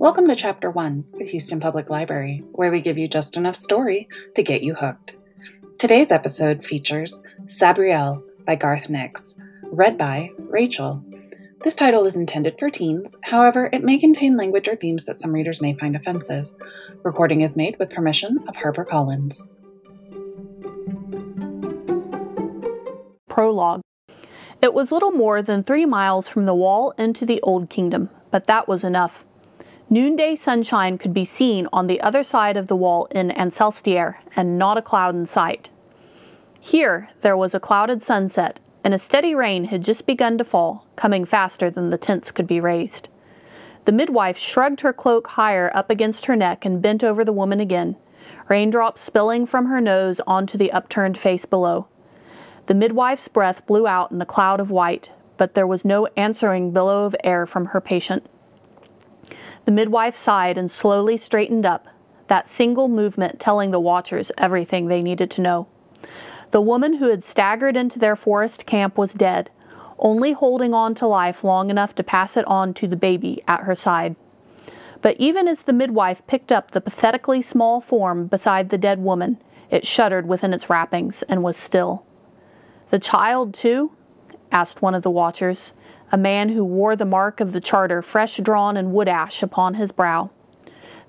Welcome to Chapter 1 with Houston Public Library, where we give you just enough story to get you hooked. Today's episode features Sabriel by Garth Nix, read by Rachel. This title is intended for teens, however, it may contain language or themes that some readers may find offensive. Recording is made with permission of HarperCollins. Prologue It was little more than three miles from the wall into the Old Kingdom, but that was enough. Noonday sunshine could be seen on the other side of the wall in Ancelstierre, and not a cloud in sight. Here there was a clouded sunset, and a steady rain had just begun to fall, coming faster than the tents could be raised. The midwife shrugged her cloak higher up against her neck and bent over the woman again, raindrops spilling from her nose onto the upturned face below. The midwife's breath blew out in a cloud of white, but there was no answering billow of air from her patient. The midwife sighed and slowly straightened up, that single movement telling the watchers everything they needed to know. The woman who had staggered into their forest camp was dead, only holding on to life long enough to pass it on to the baby at her side. But even as the midwife picked up the pathetically small form beside the dead woman, it shuddered within its wrappings and was still. The child, too? asked one of the watchers a man who wore the mark of the charter fresh drawn in wood ash upon his brow.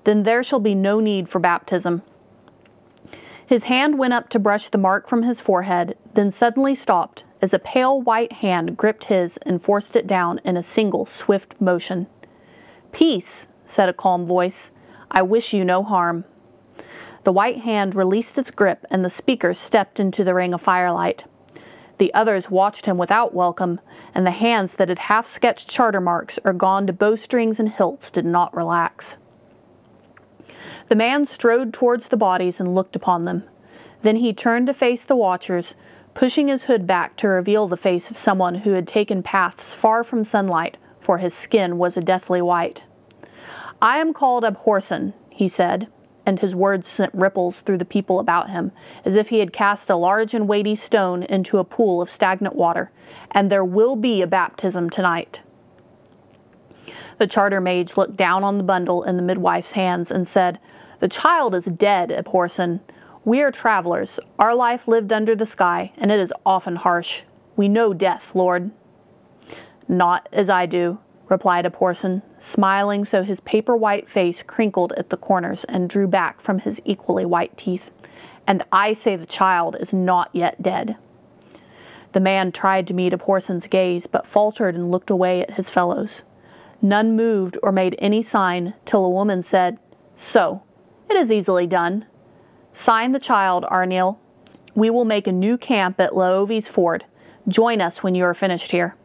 Then there shall be no need for baptism. His hand went up to brush the mark from his forehead, then suddenly stopped as a pale white hand gripped his and forced it down in a single swift motion. Peace, said a calm voice. I wish you no harm. The white hand released its grip, and the speaker stepped into the ring of firelight. The others watched him without welcome, and the hands that had half sketched charter marks or gone to bowstrings and hilts did not relax. The man strode towards the bodies and looked upon them. Then he turned to face the watchers, pushing his hood back to reveal the face of someone who had taken paths far from sunlight, for his skin was a deathly white. I am called Abhorsen, he said, and his words sent ripples through the people about him, as if he had cast a large and weighty stone into a pool of stagnant water, and there will be a baptism tonight. The charter mage looked down on the bundle in the midwife's hands and said, The child is dead, Abhorsen. We are travelers. Our life lived under the sky, and it is often harsh. We know death, Lord. Not as I do, replied Abhorsen, smiling so his paper white face crinkled at the corners and drew back from his equally white teeth. And I say the child is not yet dead. The man tried to meet Abhorsen's gaze, but faltered and looked away at his fellows. None moved or made any sign till a woman said, So, it is easily done. Sign the child, Arniel. We will make a new camp at Laovi's Ford. Join us when you are finished here.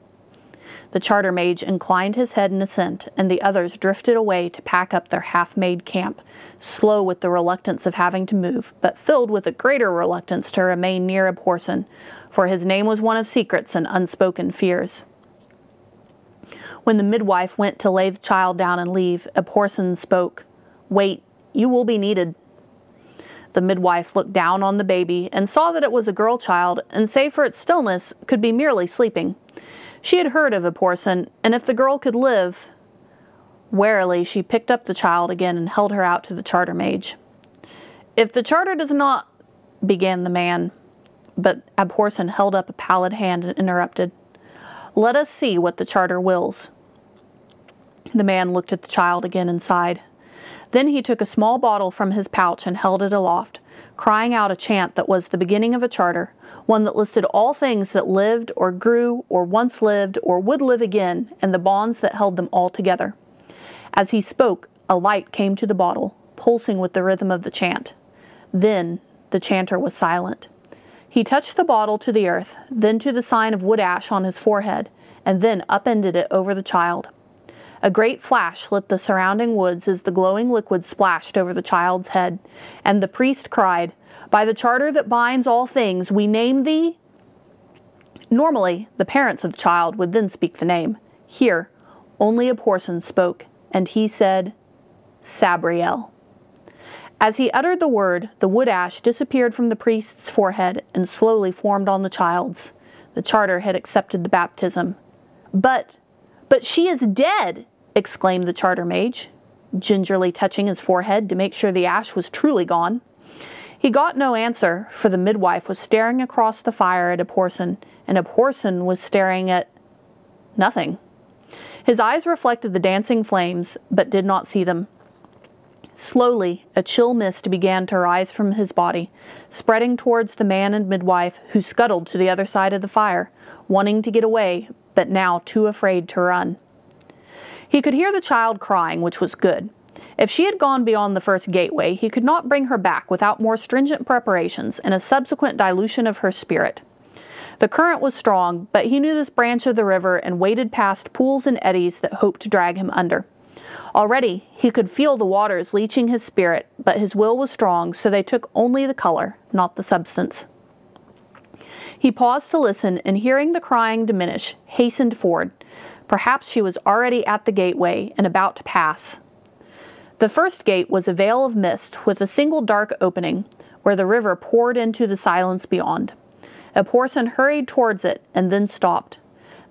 The charter mage inclined his head in assent, and the others drifted away to pack up their half made camp, slow with the reluctance of having to move, but filled with a greater reluctance to remain near Abhorsen, for his name was one of secrets and unspoken fears. When the midwife went to lay the child down and leave, Abhorsen spoke. Wait, you will be needed. The midwife looked down on the baby and saw that it was a girl child, and save for its stillness, could be merely sleeping. She had heard of Abhorsen, and if the girl could live. Warily, she picked up the child again and held her out to the charter mage. If the charter does not, began the man, but Abhorsen held up a pallid hand and interrupted. Let us see what the charter wills. The man looked at the child again and sighed. Then he took a small bottle from his pouch and held it aloft, crying out a chant that was the beginning of a charter, one that listed all things that lived or grew or once lived or would live again and the bonds that held them all together. As he spoke, a light came to the bottle, pulsing with the rhythm of the chant. Then the chanter was silent. He touched the bottle to the earth, then to the sign of wood ash on his forehead, and then upended it over the child. A great flash lit the surrounding woods as the glowing liquid splashed over the child's head, and the priest cried, By the charter that binds all things, we name thee. Normally, the parents of the child would then speak the name. Here, only Abhorsen spoke, and he said, Sabriel. As he uttered the word, the wood ash disappeared from the priest's forehead and slowly formed on the child's. The charter had accepted the baptism. But but she is dead! exclaimed the charter mage. gingerly touching his forehead to make sure the ash was truly gone. He got no answer, for the midwife was staring across the fire at Abhorsen, and Abhorsen was staring at nothing. His eyes reflected the dancing flames, but did not see them. Slowly, a chill mist began to rise from his body, spreading towards the man and midwife who scuttled to the other side of the fire, wanting to get away, but now too afraid to run. He could hear the child crying, which was good. If she had gone beyond the first gateway, he could not bring her back without more stringent preparations and a subsequent dilution of her spirit. The current was strong, but he knew this branch of the river and waded past pools and eddies that hoped to drag him under. Already he could feel the waters leaching his spirit, but his will was strong, so they took only the color, not the substance. He paused to listen, and hearing the crying diminish, hastened forward. Perhaps she was already at the gateway and about to pass. The first gate was a veil of mist with a single dark opening, where the river poured into the silence beyond. Abhorsen hurried towards it and then stopped.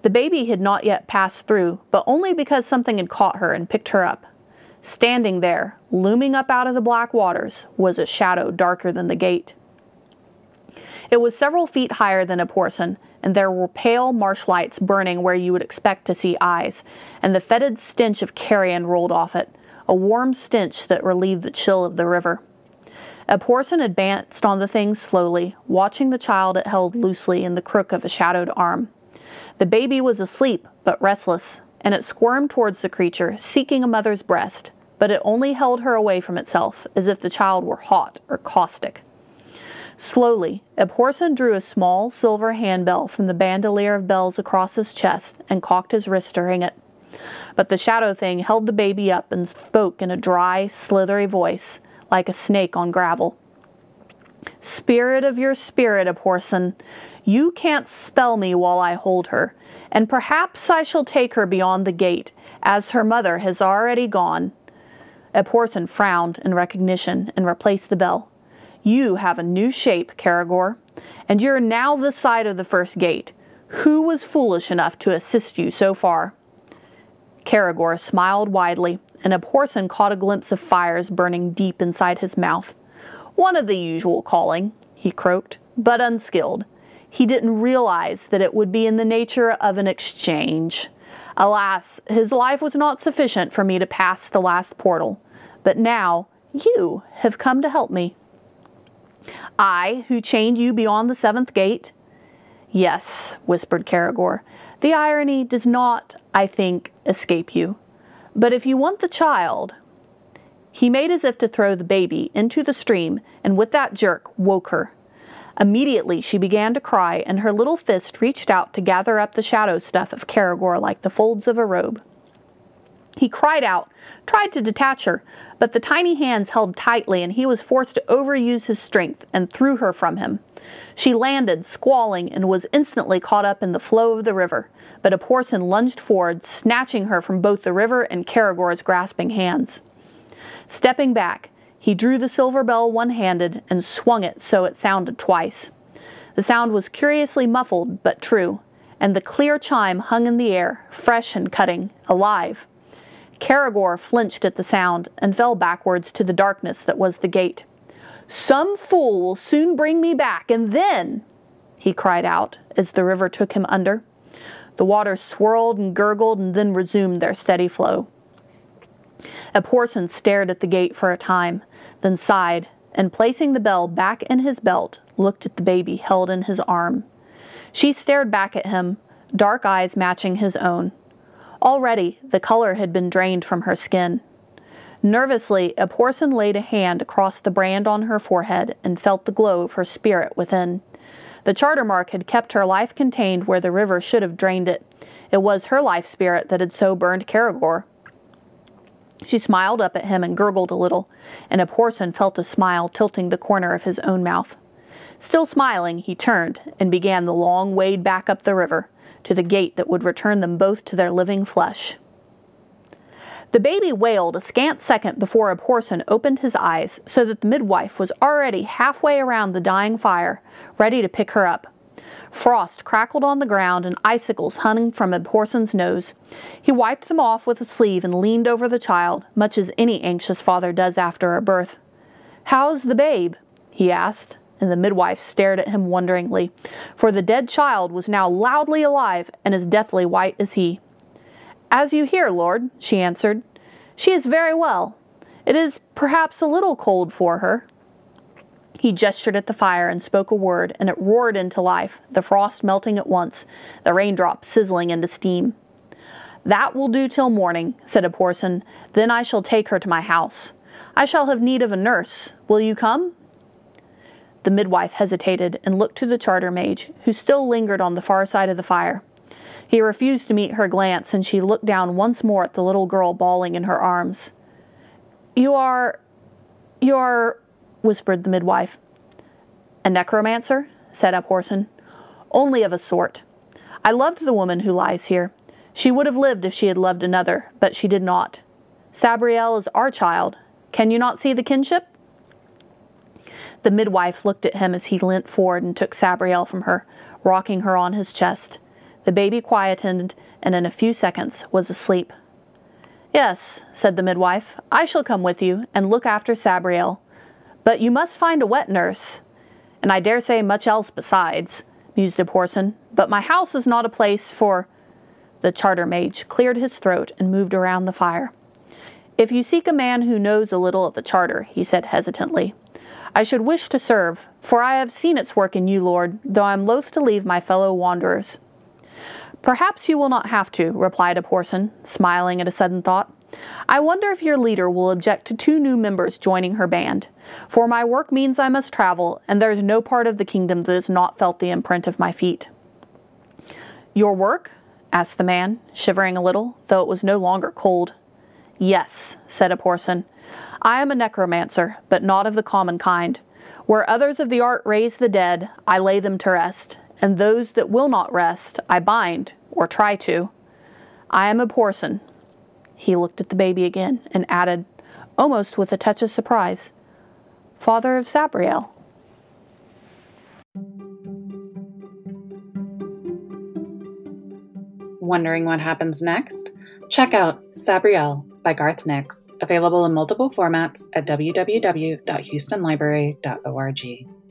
The baby had not yet passed through, but only because something had caught her and picked her up. Standing there, looming up out of the black waters, was a shadow darker than the gate. It was several feet higher than Abhorsen, and there were pale marsh lights burning where you would expect to see eyes, and the fetid stench of carrion rolled off it, a warm stench that relieved the chill of the river. Abhorsen advanced on the thing slowly, watching the child it held loosely in the crook of a shadowed arm. The baby was asleep, but restless, and it squirmed towards the creature, seeking a mother's breast, but it only held her away from itself, as if the child were hot or caustic. Slowly, Abhorsen drew a small silver handbell from the bandolier of bells across his chest and cocked his wrist to ring it. But the shadow thing held the baby up and spoke in a dry, slithery voice, like a snake on gravel. Spirit of your spirit, Abhorsen, you can't spell me while I hold her, and perhaps I shall take her beyond the gate, as her mother has already gone. Abhorsen frowned in recognition and replaced the bell. You have a new shape, Kerrigor, and you're now the side of the first gate. Who was foolish enough to assist you so far? Kerrigor smiled widely, and Abhorsen caught a glimpse of fires burning deep inside his mouth. One of the usual calling, he croaked, but unskilled. He didn't realize that it would be in the nature of an exchange. Alas, his life was not sufficient for me to pass the last portal, but now you have come to help me. I, who chained you beyond the seventh gate? Yes, whispered Kerrigor. The irony does not, I think, escape you. But if you want the child. He made as if to throw the baby into the stream, and with that jerk woke her. Immediately she began to cry, and her little fist reached out to gather up the shadow stuff of Kerrigor like the folds of a robe. He cried out, tried to detach her, but the tiny hands held tightly, and he was forced to overuse his strength and threw her from him. She landed, squalling, and was instantly caught up in the flow of the river, but Abhorsen lunged forward, snatching her from both the river and Kerrigor's grasping hands. Stepping back, he drew the silver bell one handed and swung it so it sounded twice. The sound was curiously muffled, but true, and the clear chime hung in the air, fresh and cutting, alive. Kerrigor flinched at the sound and fell backwards to the darkness that was the gate. Some fool will soon bring me back, and then, he cried out as the river took him under. The waters swirled and gurgled and then resumed their steady flow. Abhorsen stared at the gate for a time, then sighed, and placing the bell back in his belt, looked at the baby held in his arm. She stared back at him, dark eyes matching his own. Already the color had been drained from her skin. Nervously, Abhorsen laid a hand across the brand on her forehead and felt the glow of her spirit within. The charter mark had kept her life contained where the river should have drained it. It was her life spirit that had so burned Kerrigor. She smiled up at him and gurgled a little, and Abhorsen felt a smile tilting the corner of his own mouth. Still smiling, he turned and began the long wade back up the river, to the gate that would return them both to their living flesh. The baby wailed a scant second before Abhorsen opened his eyes so that the midwife was already halfway around the dying fire, ready to pick her up. Frost crackled on the ground and icicles hung from Abhorsen's nose. He wiped them off with a sleeve and leaned over the child, much as any anxious father does after a birth. How's the babe? he asked, and the midwife stared at him wonderingly, for the dead child was now loudly alive and as deathly white as he. As you hear, Lord, she answered. She is very well. It is perhaps a little cold for her. He gestured at the fire and spoke a word, and it roared into life, the frost melting at once, the raindrops sizzling into steam. That will do till morning, said Abhorsen. Then I shall take her to my house. I shall have need of a nurse. Will you come? The midwife hesitated and looked to the charter mage, who still lingered on the far side of the fire. He refused to meet her glance, and she looked down once more at the little girl bawling in her arms. You are. You are. whispered the midwife. A necromancer? said Abhorsen. Only of a sort. I loved the woman who lies here. She would have lived if she had loved another, but she did not. Sabriel is our child. Can you not see the kinship? The midwife looked at him as he leant forward and took Sabriel from her, rocking her on his chest. The baby quietened and in a few seconds was asleep. Yes, said the midwife, I shall come with you and look after Sabriel. But you must find a wet nurse. And I dare say much else besides, mused Abhorsen. But my house is not a place for. The charter mage cleared his throat and moved around the fire. If you seek a man who knows a little of the charter, he said hesitantly, I should wish to serve, for I have seen its work in you, Lord, though I am loath to leave my fellow wanderers. Perhaps you will not have to, replied Abhorsen, smiling at a sudden thought. I wonder if your leader will object to two new members joining her band. For my work means I must travel, and there is no part of the kingdom that has not felt the imprint of my feet. Your work? asked the man, shivering a little, though it was no longer cold. Yes, said Abhorsen. I am a necromancer, but not of the common kind. Where others of the art raise the dead, I lay them to rest, and those that will not rest I bind, or try to. I am Abhorsen. He looked at the baby again and added, almost with a touch of surprise, Father of Sabriel. Wondering what happens next? Check out Sabriel by Garth Nix, available in multiple formats at www.houstonlibrary.org.